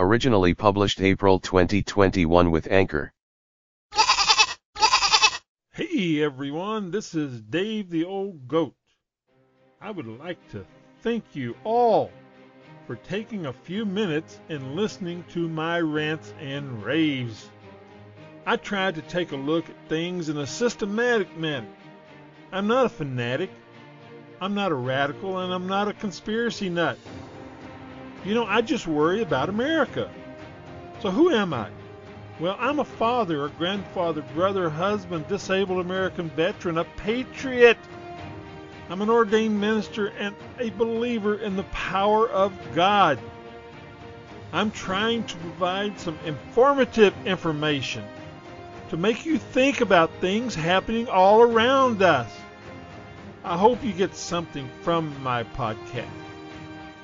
Originally published April 2021 with Anchor. Hey everyone, this is Dave the Old Goat. I would like to thank you all for taking a few minutes and listening to my rants and raves. I tried to take a look at things in a systematic manner. I'm not a fanatic, I'm not a radical, and I'm not a conspiracy nut. You know, I just worry about America. So who am I? Well, I'm a father, a grandfather, brother, husband, disabled American veteran, a patriot. I'm an ordained minister and a believer in the power of God. I'm trying to provide some informative information to make you think about things happening all around us. I hope you get something from my podcast.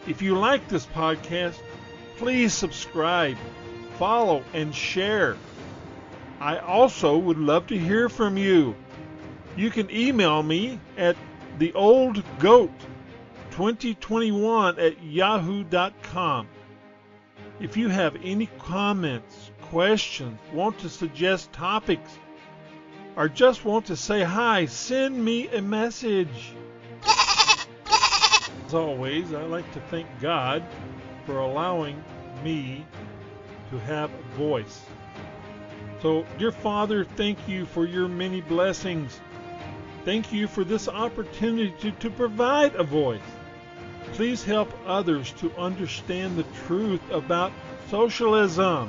If you like this podcast, please subscribe follow, and share. I also would love to hear from you. You can email me at theoldgoat2021 at yahoo.com. If you have any comments, questions, want to suggest topics, or just want to say hi, send me a message. As always, I like to thank God for allowing me to have a voice. So, dear Father, thank you for your many blessings. Thank you for this opportunity to, to provide a voice. Please help others to understand the truth about socialism.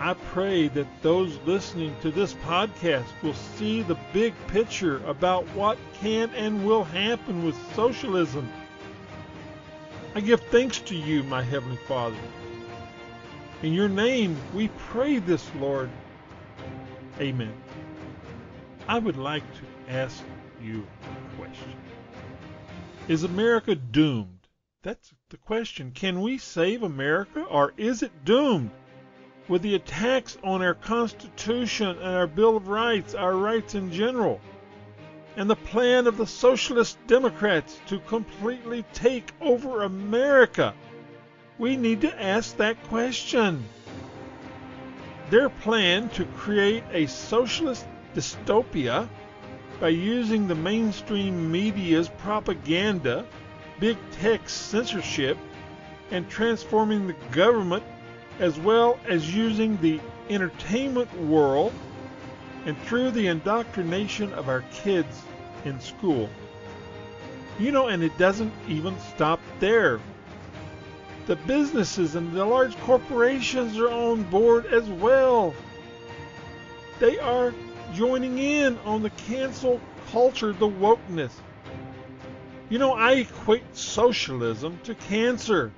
I pray that those listening to this podcast will see the big picture about what can and will happen with socialism. I give thanks to you, my Heavenly Father, in your name we pray this, Lord. Amen. I would like to ask you a question. Is America doomed? That's the question. Can we save America or is it doomed? With the attacks on our Constitution and our Bill of Rights, our rights in general, and the plan of the Socialist Democrats to completely take over America we need to ask that question. Their plan to create a socialist dystopia by using the mainstream media's propaganda, big tech censorship, and transforming the government, as well as using the entertainment world and through the indoctrination of our kids in school. You know, and it doesn't even stop there. The businesses and the large corporations are on board as well. They are joining in on the cancel culture, the wokeness. You know, I equate socialism to cancer.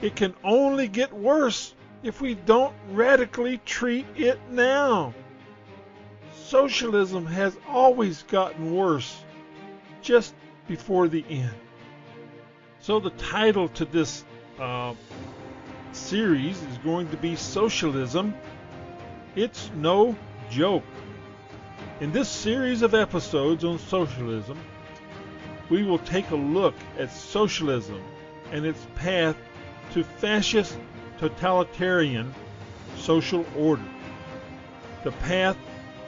It can only get worse if we don't radically treat it now. Socialism has always gotten worse just before the end. So the title to this uh, series is going to be Socialism. It's no joke. In this series of episodes on socialism, we will take a look at socialism and its path to fascist totalitarian social order. The path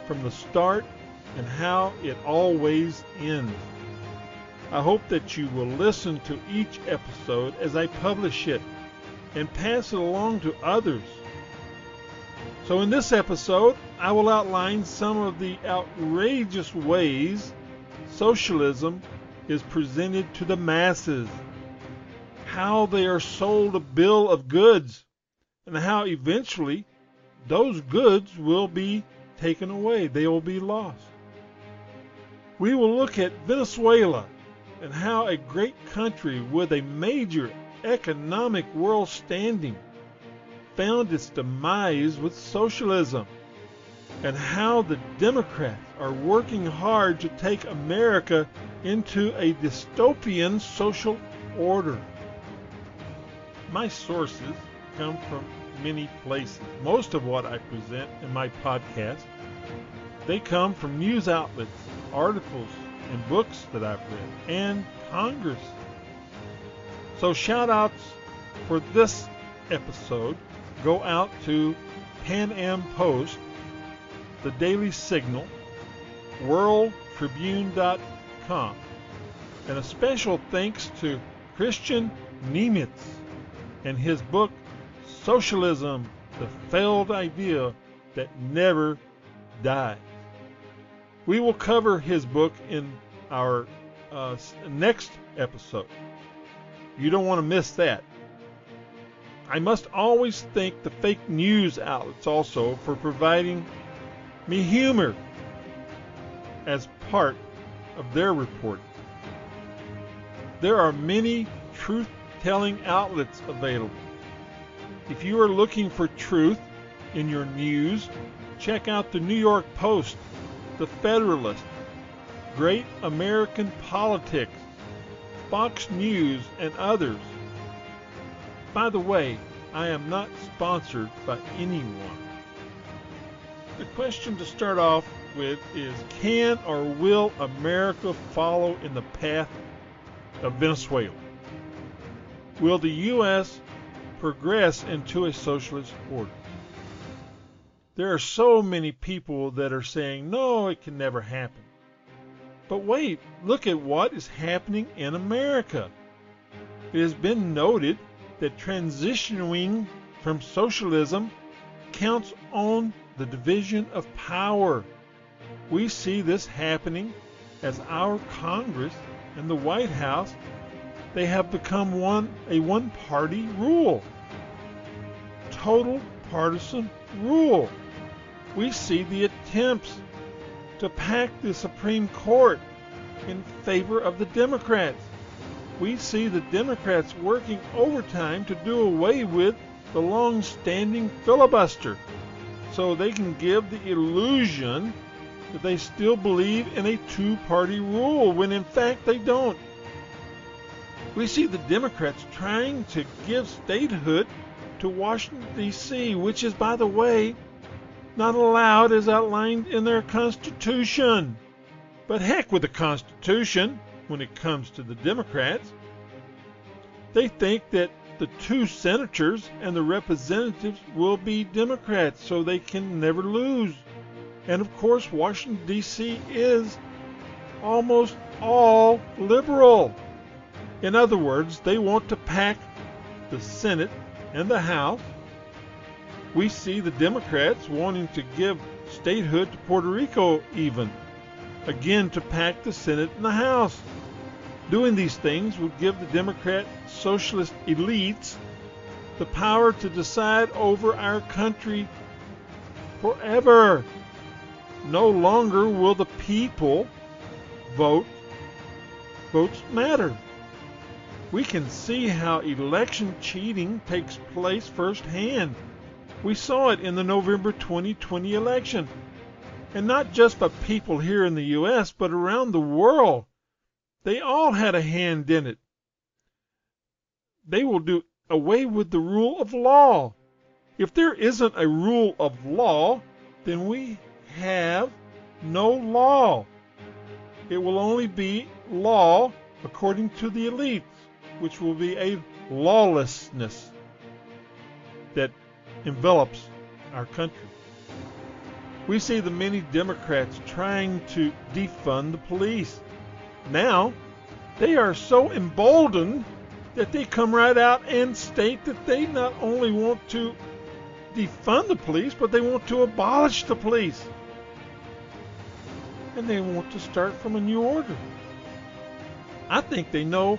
from the start and how it always ends. I hope that you will listen to each episode as I publish it and pass it along to others. So, in this episode, I will outline some of the outrageous ways socialism is presented to the masses, how they are sold a bill of goods, and how eventually those goods will be taken away, they will be lost. We will look at Venezuela and how a great country with a major economic world standing found its demise with socialism, and how the Democrats are working hard to take America into a dystopian social order. My sources come from many places. Most of what I present in my podcast, they come from news outlets, articles, and books that I've read, and Congress. So shout outs for this episode, go out to Pan Am Post, the Daily Signal, WorldTribune.com. And a special thanks to Kristian Niemietz and his book, Socialism, the Failed Idea That Never Dies. We will cover his book in our uh, next episode. You don't want to miss that. I must always thank the fake news outlets also for providing me humor as part of their reporting. There are many truth telling outlets available. If you are looking for truth in your news, check out the New York Post, the Federalist, Great American Politics, Fox News, and others. By the way, I am not sponsored by anyone. The question to start off with is Can or will America follow in the path of Venezuela? Will the U.S. progress into a socialist order? There are so many people that are saying, no, it can never happen. But wait, look at what is happening in America. It has been noted that transitioning from socialism counts on the division of power. We see this happening as our Congress and the White House they have become one a one party rule. Total partisan rule. We see the attempts to pack the Supreme Court in favor of the Democrats. We see the Democrats working overtime to do away with the long standing filibuster so they can give the illusion that they still believe in a two party rule when in fact they don't. We see the Democrats trying to give statehood to Washington, D.C., which is, by the way, not allowed as outlined in their Constitution. But heck with the Constitution when it comes to the Democrats. They think that the two senators and the representatives will be Democrats, so they can never lose. And of course, Washington, D.C. is almost all liberal. In other words, they want to pack the Senate and the House we see the Democrats wanting to give statehood to Puerto Rico, even. Again, to pack the Senate and the House. Doing these things would give the Democrat socialist elites the power to decide over our country forever. No longer will the people vote. Votes matter. We can see how election cheating takes place firsthand we saw it in the November 2020 election. And not just by people here in the U.S., but around the world. They all had a hand in it. They will do away with the rule of law. If there isn't a rule of law, then we have no law. It will only be law according to the elites, which will be a lawlessness that envelops our country. We see the many Democrats trying to defund the police. Now, they are so emboldened that they come right out and state that they not only want to defund the police, but they want to abolish the police. And they want to start from a new order. I think they know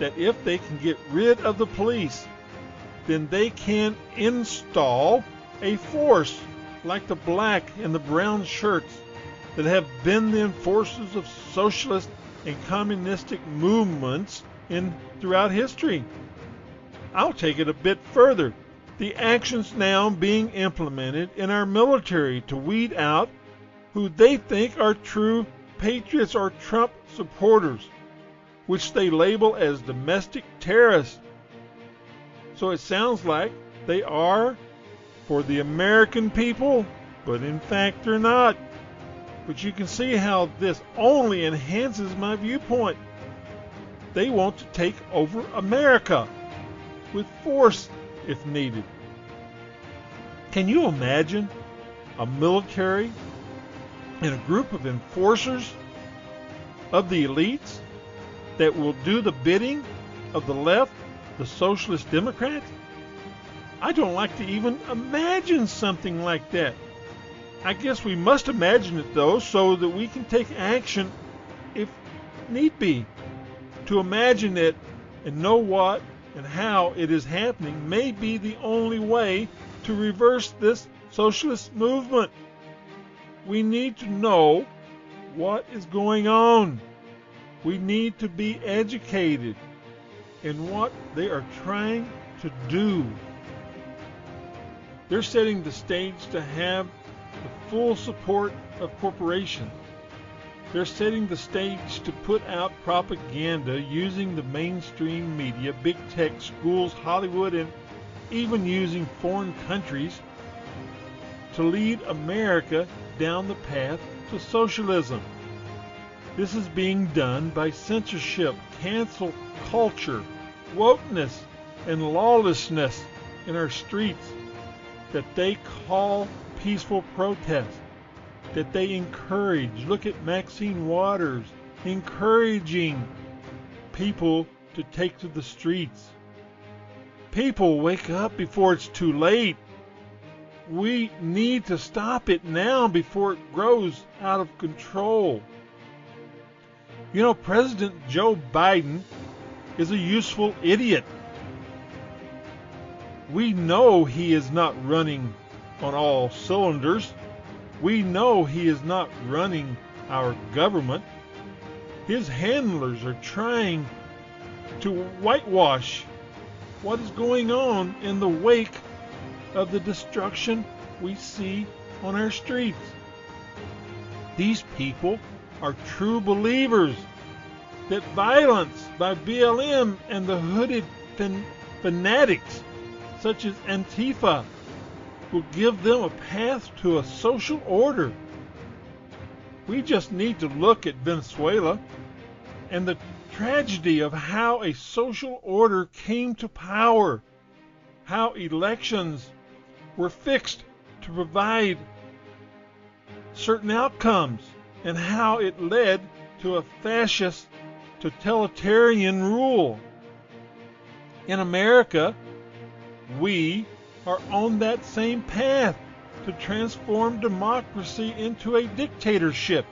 that if they can get rid of the police, then they can install a force like the black and the brown shirts that have been the enforcers of socialist and communistic movements in throughout history. I'll take it a bit further. The actions now being implemented in our military to weed out who they think are true patriots or Trump supporters, which they label as domestic terrorists so it sounds like they are for the American people, but in fact they're not. But you can see how this only enhances my viewpoint. They want to take over America with force if needed. Can you imagine a military and a group of enforcers of the elites that will do the bidding of the left, the socialist Democrats? I don't like to even imagine something like that. I guess we must imagine it though so that we can take action if need be. To imagine it and know what and how it is happening may be the only way to reverse this socialist movement. We need to know what is going on. We need to be educated in what they are trying to do. They're setting the stage to have the full support of corporations. They're setting the stage to put out propaganda using the mainstream media, big tech, schools, Hollywood, and even using foreign countries to lead America down the path to socialism. This is being done by censorship, cancel culture, wokeness, and lawlessness in our streets that they call peaceful protest, that they encourage. Look at Maxine Waters encouraging people to take to the streets. People, wake up before it's too late. We need to stop it now before it grows out of control. You know, President Joe Biden is a useful idiot. We know he is not running on all cylinders. We know he is not running our government. His handlers are trying to whitewash what is going on in the wake of the destruction we see on our streets. These people are true believers that violence by BLM and the hooded fan- fanatics such as Antifa will give them a path to a social order. We just need to look at Venezuela and the tragedy of how a social order came to power, how elections were fixed to provide certain outcomes, and how it led to a fascist totalitarian rule. In America, we are on that same path to transform democracy into a dictatorship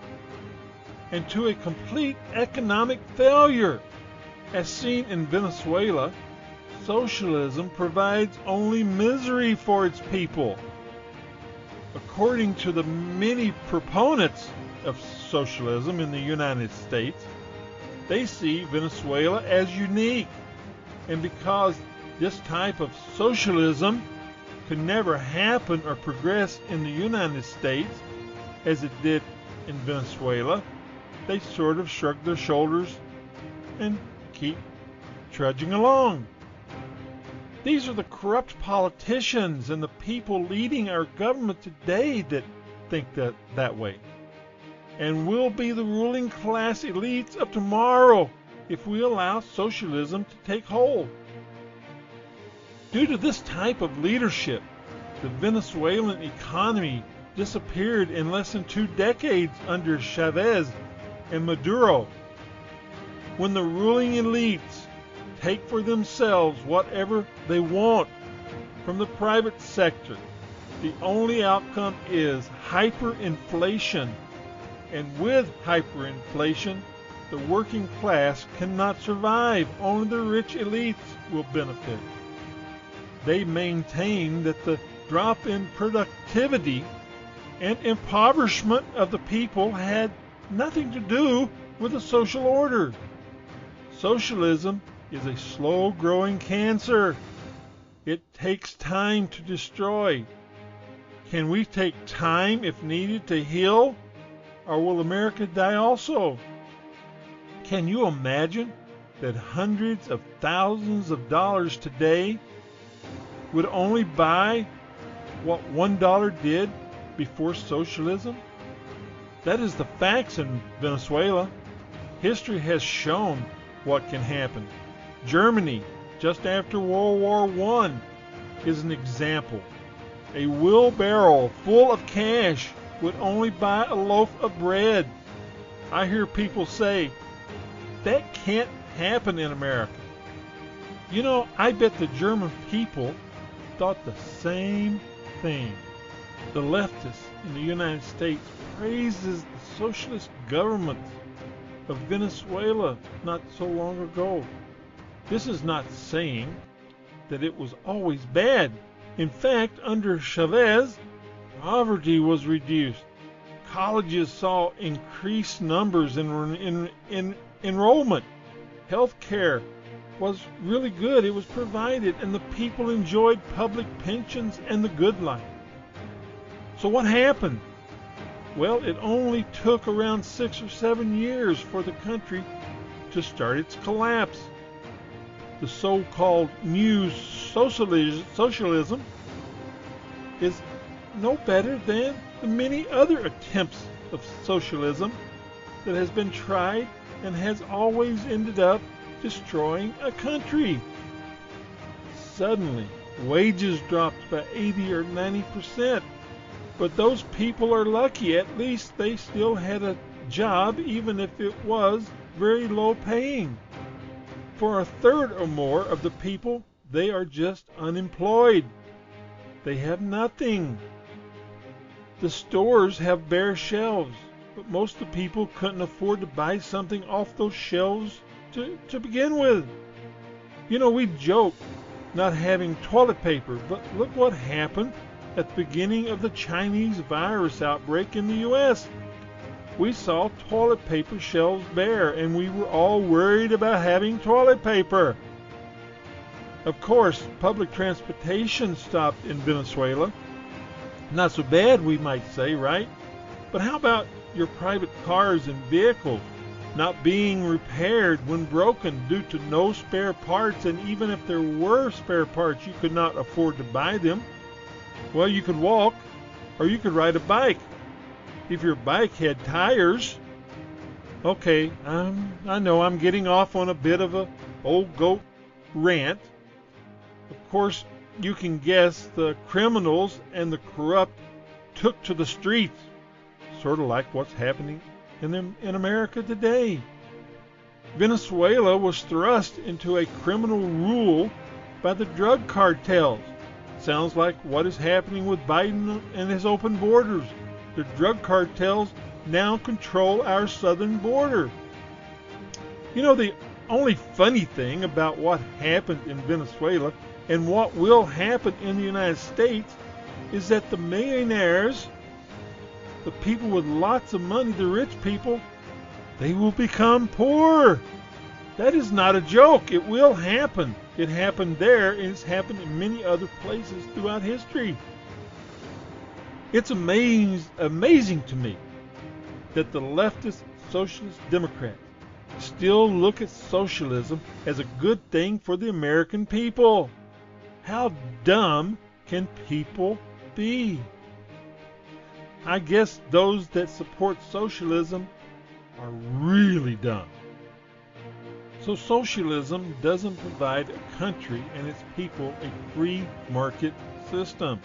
and to a complete economic failure. As seen in Venezuela, socialism provides only misery for its people. According to the many proponents of socialism in the United States, they see Venezuela as unique. And because this type of socialism could never happen or progress in the United States as it did in Venezuela, they sort of shrug their shoulders and keep trudging along. These are the corrupt politicians and the people leading our government today that think that, that way. And will be the ruling class elites of tomorrow if we allow socialism to take hold. Due to this type of leadership, the Venezuelan economy disappeared in less than two decades under Chavez and Maduro. When the ruling elites take for themselves whatever they want from the private sector, the only outcome is hyperinflation. And with hyperinflation, the working class cannot survive. Only the rich elites will benefit they maintain that the drop in productivity and impoverishment of the people had nothing to do with the social order. Socialism is a slow growing cancer. It takes time to destroy. Can we take time, if needed, to heal? Or will America die also? Can you imagine that hundreds of thousands of dollars today would only buy what $1 did before socialism? That is the facts in Venezuela. History has shown what can happen. Germany, just after World War I, is an example. A wheelbarrow full of cash would only buy a loaf of bread. I hear people say, that can't happen in America. You know, I bet the German people thought the same thing. The leftists in the United States praises the socialist government of Venezuela not so long ago. This is not saying that it was always bad. In fact, under Chavez, poverty was reduced. Colleges saw increased numbers in, in, in enrollment. Health care was really good. It was provided, and the people enjoyed public pensions and the good life. So, what happened? Well, it only took around six or seven years for the country to start its collapse. The so called new socialism is no better than the many other attempts of socialism that has been tried and has always ended up destroying a country. Suddenly, wages dropped by 80 or 90 percent. But those people are lucky. At least they still had a job, even if it was very low paying. For a third or more of the people, they are just unemployed. They have nothing. The stores have bare shelves, but most of the people couldn't afford to buy something off those shelves to, to begin with. You know, we joke not having toilet paper, but look what happened at the beginning of the Chinese virus outbreak in the U.S. We saw toilet paper shelves bare, and we were all worried about having toilet paper. Of course, public transportation stopped in Venezuela. Not so bad, we might say, right? But how about your private cars and vehicles not being repaired when broken due to no spare parts, and even if there were spare parts, you could not afford to buy them? Well, you could walk, or you could ride a bike. If your bike had tires, okay, um, I know I'm getting off on a bit of a old goat rant. Of course, you can guess the criminals and the corrupt took to the streets, sort of like what's happening in, the, in America today. Venezuela was thrust into a criminal rule by the drug cartels. Sounds like what is happening with Biden and his open borders. The drug cartels now control our southern border. You know, the only funny thing about what happened in Venezuela and what will happen in the United States is that the millionaires, the people with lots of money, the rich people, they will become poor. That is not a joke. It will happen. It happened there, and it's happened in many other places throughout history. It's amazing, amazing to me that the leftist socialist Democrats still look at socialism as a good thing for the American people. How dumb can people be? I guess those that support socialism are really dumb. So socialism doesn't provide a country and its people a free market system.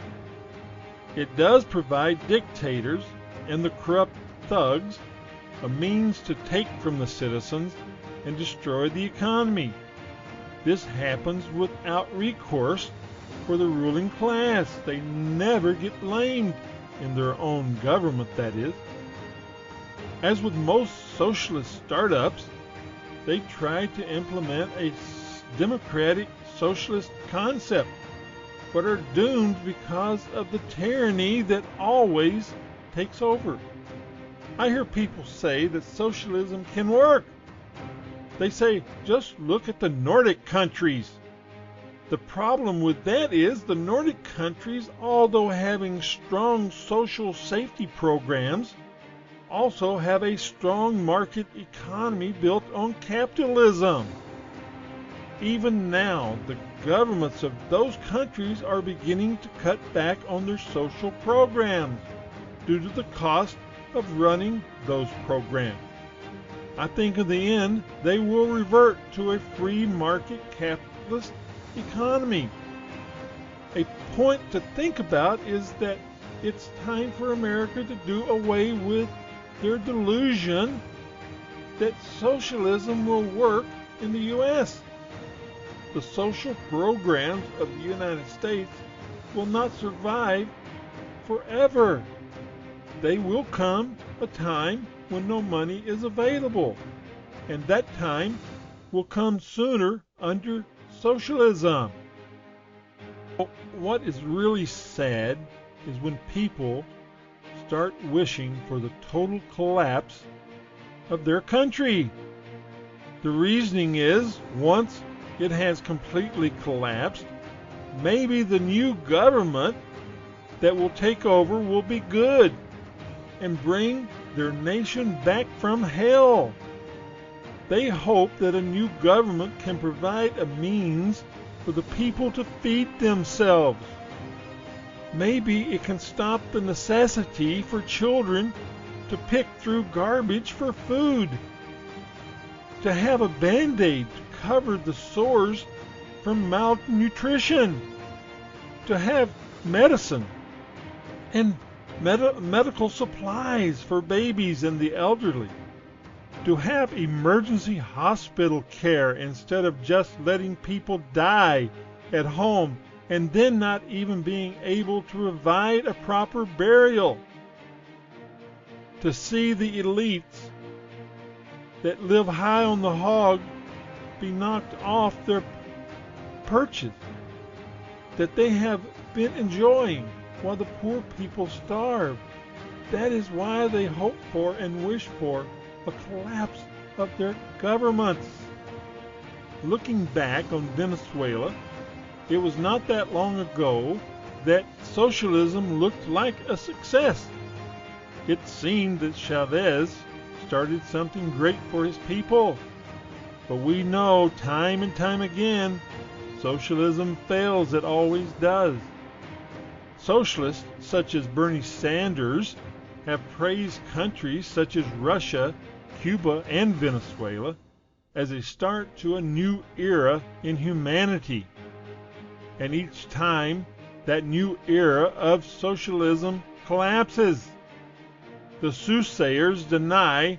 It does provide dictators and the corrupt thugs a means to take from the citizens and destroy the economy. This happens without recourse for the ruling class. They never get blamed in their own government, that is. As with most socialist startups, they try to implement a democratic socialist concept, but are doomed because of the tyranny that always takes over. I hear people say that socialism can work. They say, just look at the Nordic countries. The problem with that is the Nordic countries, although having strong social safety programs, also have a strong market economy built on capitalism. Even now, the governments of those countries are beginning to cut back on their social programs due to the cost of running those programs. I think in the end, they will revert to a free market capitalist economy. a point to think about is that it's time for America to do away with their delusion that socialism will work in the U.S. The social programs of the United States will not survive forever. They will come a time when no money is available, and that time will come sooner under socialism. What is really sad is when people start wishing for the total collapse of their country. The reasoning is once it has completely collapsed, maybe the new government that will take over will be good and bring their nation back from hell. They hope that a new government can provide a means for the people to feed themselves. Maybe it can stop the necessity for children to pick through garbage for food. To have a band aid to cover the sores from malnutrition. To have medicine and med- medical supplies for babies and the elderly. To have emergency hospital care instead of just letting people die at home and then not even being able to provide a proper burial. To see the elites that live high on the hog be knocked off their perches that they have been enjoying while the poor people starve. That is why they hope for and wish for a collapse of their governments. Looking back on Venezuela, it was not that long ago that socialism looked like a success. It seemed that Chavez started something great for his people. But we know time and time again, socialism fails, it always does. Socialists such as Bernie Sanders have praised countries such as Russia, Cuba, and Venezuela as a start to a new era in humanity. And each time that new era of socialism collapses. The soothsayers deny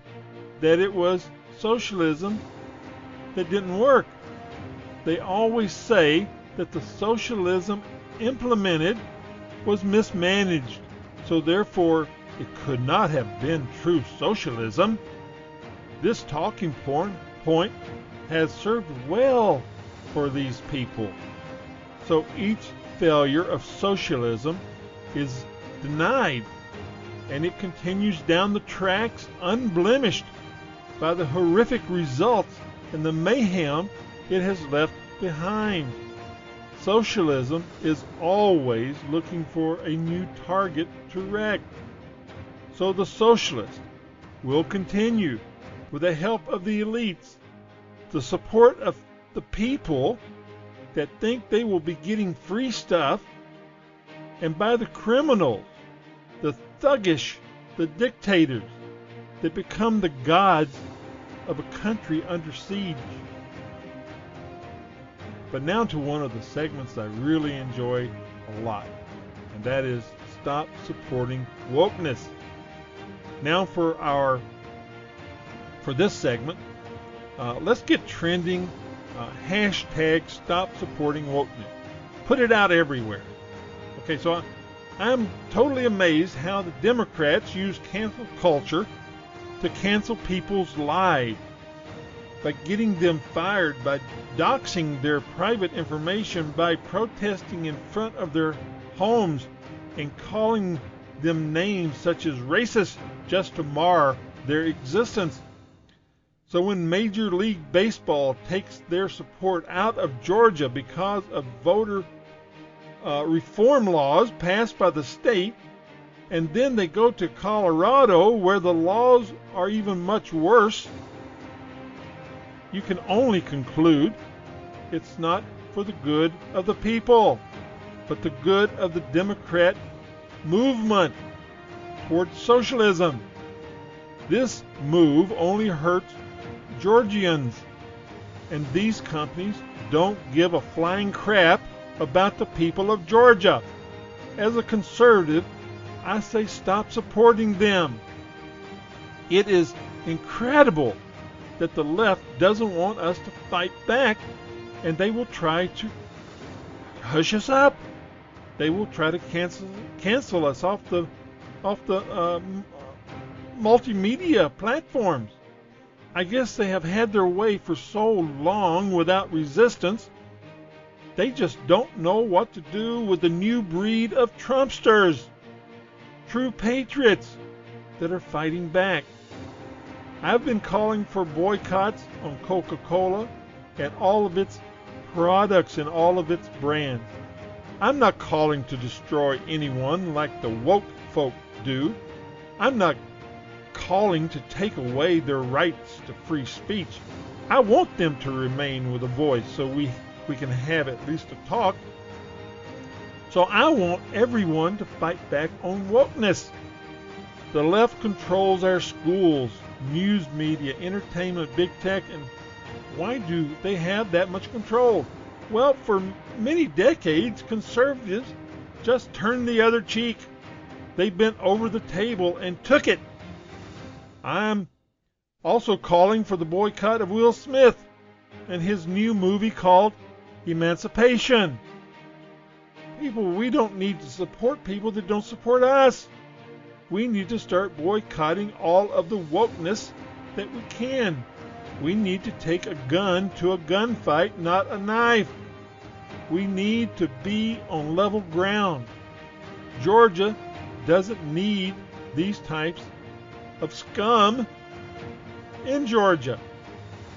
that it was socialism that didn't work. They always say that the socialism implemented was mismanaged, so therefore it could not have been true socialism. This talking point, has served well for these people. So each failure of socialism is denied, and it continues down the tracks unblemished by the horrific results and the mayhem it has left behind. Socialism is always looking for a new target to wreck. So the socialist will continue, with the help of the elites, the support of the people that think they will be getting free stuff, and by the criminals, the thuggish, the dictators that become the gods of a country under siege. But now to one of the segments I really enjoy a lot, and that is stop supporting wokeness. Now for our for this segment, uh, let's get trending. Uh, hashtag stop supporting wokeness. Put it out everywhere. Okay, so I, I'm totally amazed how the Democrats use cancel culture to cancel people's lives by getting them fired, by doxing their private information, by protesting in front of their homes and calling them names such as racist just to mar their existence. So when Major League Baseball takes their support out of Georgia because of voter uh, reform laws passed by the state, and then they go to Colorado where the laws are even much worse, you can only conclude it's not for the good of the people, but the good of the Democrat movement towards socialism. This move only hurts Georgians, and these companies don't give a flying crap about the people of Georgia. As a conservative, I say stop supporting them. It is incredible that the left doesn't want us to fight back and they will try to hush us up. They will try to cancel cancel us off the off the um, multimedia platforms. I guess they have had their way for so long without resistance. They just don't know what to do with the new breed of Trumpsters, true patriots that are fighting back. I've been calling for boycotts on Coca Cola and all of its products and all of its brands. I'm not calling to destroy anyone like the woke folk do. I'm not calling to take away their rights to free speech. I want them to remain with a voice so we, we can have at least a talk. So I want everyone to fight back on wokeness. The left controls our schools, news media, entertainment, big tech, and why do they have that much control? Well, for many decades, conservatives just turned the other cheek. They bent over the table and took it. I'm also calling for the boycott of Will Smith and his new movie called Emancipation. People, we don't need to support people that don't support us. We need to start boycotting all of the wokeness that we can. We need to take a gun to a gunfight, not a knife. We need to be on level ground. Georgia doesn't need these types of scum in Georgia.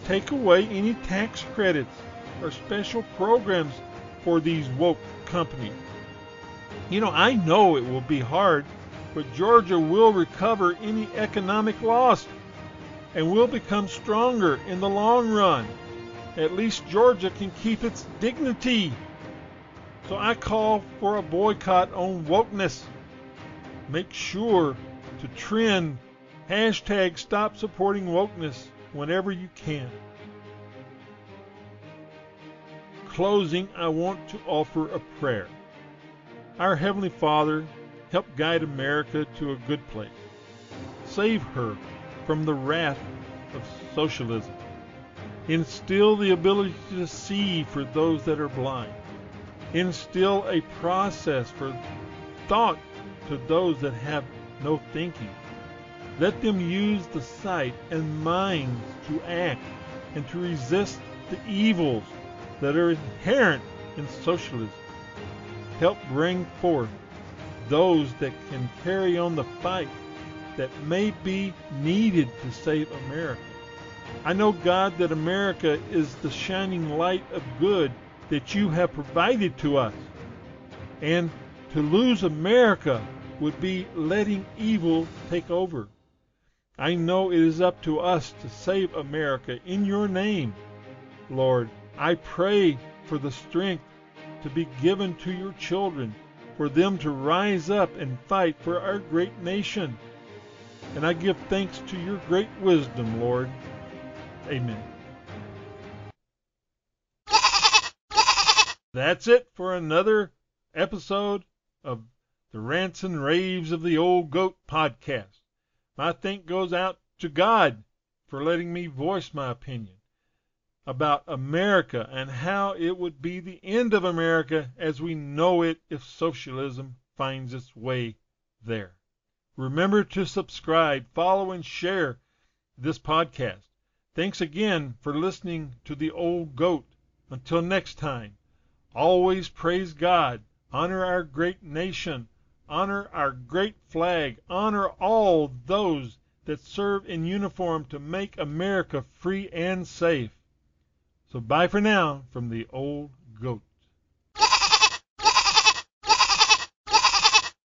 Take away any tax credits or special programs for these woke companies. You know, I know it will be hard, but Georgia will recover any economic loss and will become stronger in the long run. At least Georgia can keep its dignity. So I call for a boycott on wokeness. Make sure to trend hashtag stop supporting wokeness whenever you can. Closing, I want to offer a prayer. Our Heavenly Father, help guide America to a good place. Save her from the wrath of socialism. Instill the ability to see for those that are blind. Instill a process for thought to those that have no thinking. Let them use the sight and minds to act and to resist the evils that are inherent in socialism. Help bring forth those that can carry on the fight that may be needed to save America. I know, God, that America is the shining light of good that you have provided to us. And to lose America would be letting evil take over. I know it is up to us to save America in your name. Lord, I pray for the strength to be given to your children, for them to rise up and fight for our great nation. And I give thanks to your great wisdom, Lord. Amen. That's it for another episode of the Rants and Raves of the Old Goat podcast. My thank goes out to God for letting me voice my opinion about America and how it would be the end of America as we know it if socialism finds its way there. Remember to subscribe, follow, and share this podcast. Thanks again for listening to The Old Goat. Until next time, always praise God, honor our great nation, honor our great flag, honor all those that serve in uniform to make America free and safe. So bye for now from The Old Goat.